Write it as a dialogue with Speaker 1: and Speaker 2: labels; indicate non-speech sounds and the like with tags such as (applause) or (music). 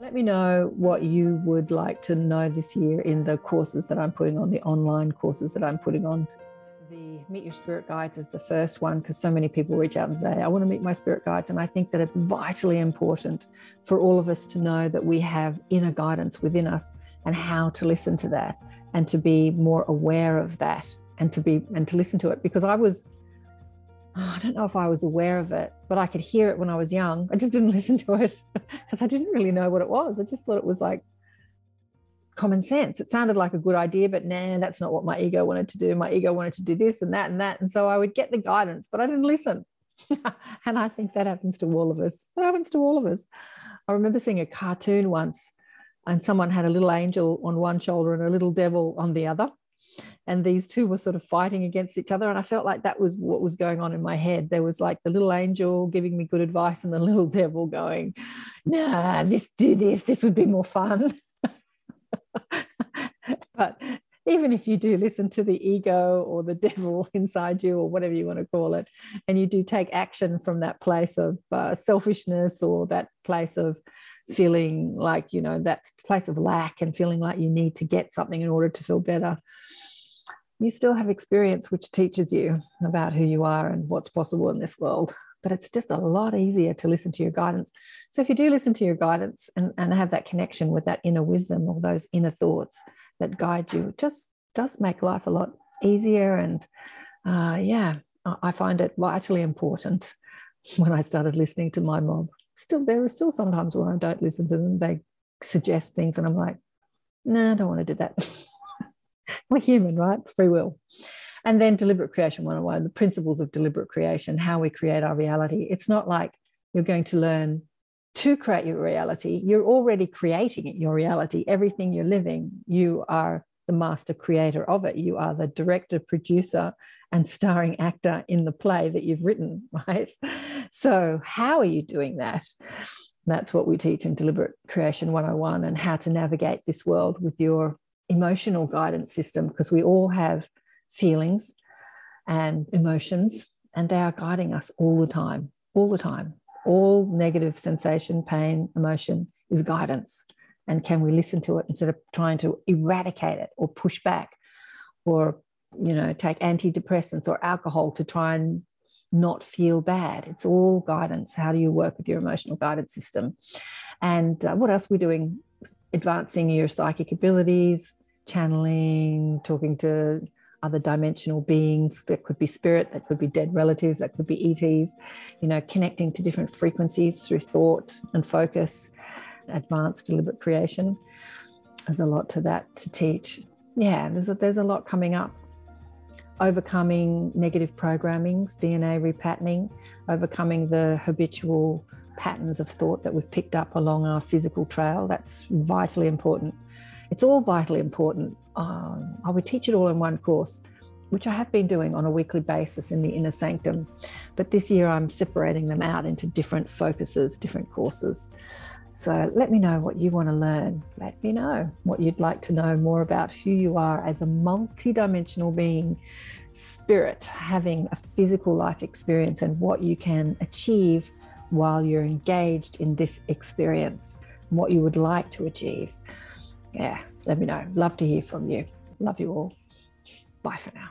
Speaker 1: Let me know what you would like to know this year in the courses that I'm putting on, the online courses that I'm putting on. The Meet Your Spirit Guides is the first one because so many people reach out and say, I want to meet my spirit guides. And I think that it's vitally important for all of us to know that we have inner guidance within us and how to listen to that and to be more aware of that and to be and to listen to it because I was oh, I don't know if I was aware of it, but I could hear it when I was young. I just didn't (laughs) listen to it because I didn't really know what it was. I just thought it was like common sense. It sounded like a good idea, but nah, that's not what my ego wanted to do. My ego wanted to do this and that and that. And so I would get the guidance, but I didn't listen. (laughs) and I think that happens to all of us. It happens to all of us. I remember seeing a cartoon once and someone had a little angel on one shoulder and a little devil on the other and these two were sort of fighting against each other and i felt like that was what was going on in my head. There was like the little angel giving me good advice and the little (laughs) devil going nah let's do this this would be more fun. (laughs) But even if you do listen to the ego or the (laughs) devil inside you or whatever you want to call it and you do take action from that place of uh, selfishness or that place of feeling like you know that place of lack and feeling like you need to get something in order to feel better you still have experience which teaches you about who you are and what's possible in this world. But it's just a lot easier to listen to your guidance. So if you do listen to your guidance and, and have that connection with that inner wisdom or those inner thoughts that guide you, it just does make life a lot easier. And uh, yeah, I find it vitally important (laughs) when I started listening to my mob. Still, there are still sometimes when I don't listen to them, they suggest things and I'm like, no, nah, I don't want to do that. (laughs) we're human, right? Free will. And then deliberate creation 101, the principles of deliberate creation, how we create our reality. It's not like you're going to learn to create your reality. You're already creating it, your reality. Everything you're living, you are the master creator of it. You are the director, producer, and starring actor in the play that you've written, (laughs) right? So, how are you doing that? That's what we teach in Deliberate Creation 101 and how to navigate this world with your emotional guidance system because we all have feelings and emotions, and they are guiding us all the time, all the time. All negative sensation, pain, emotion is guidance. And can we listen to it instead of trying to eradicate it or push back or, you know, take antidepressants or alcohol to try and not feel bad? It's all guidance. How do you work with your emotional guidance system? And uh, what else we're we doing? Advancing your psychic abilities, channeling, talking to other dimensional beings that could be spirit, that could be dead relatives, that could be ETs, you know, connecting to different frequencies through thought and focus, advanced deliberate creation. There's a lot to that to teach. Yeah, there's a, there's a lot coming up. Overcoming negative programmings, DNA repatterning, overcoming the habitual patterns of thought that we've picked up along our physical trail. That's vitally important it's all vitally important. Um, I would teach it all in one course, which I have been doing on a weekly basis in the inner sanctum. But this year I'm separating them out into different focuses, different courses. So let me know what you want to learn. Let me know what you'd like to know more about who you are as a multidimensional being, spirit, having a physical life experience, and what you can achieve while you're engaged in this experience, what you would like to achieve yeah, let me know. Love to hear from you. Love you all. Bye for now.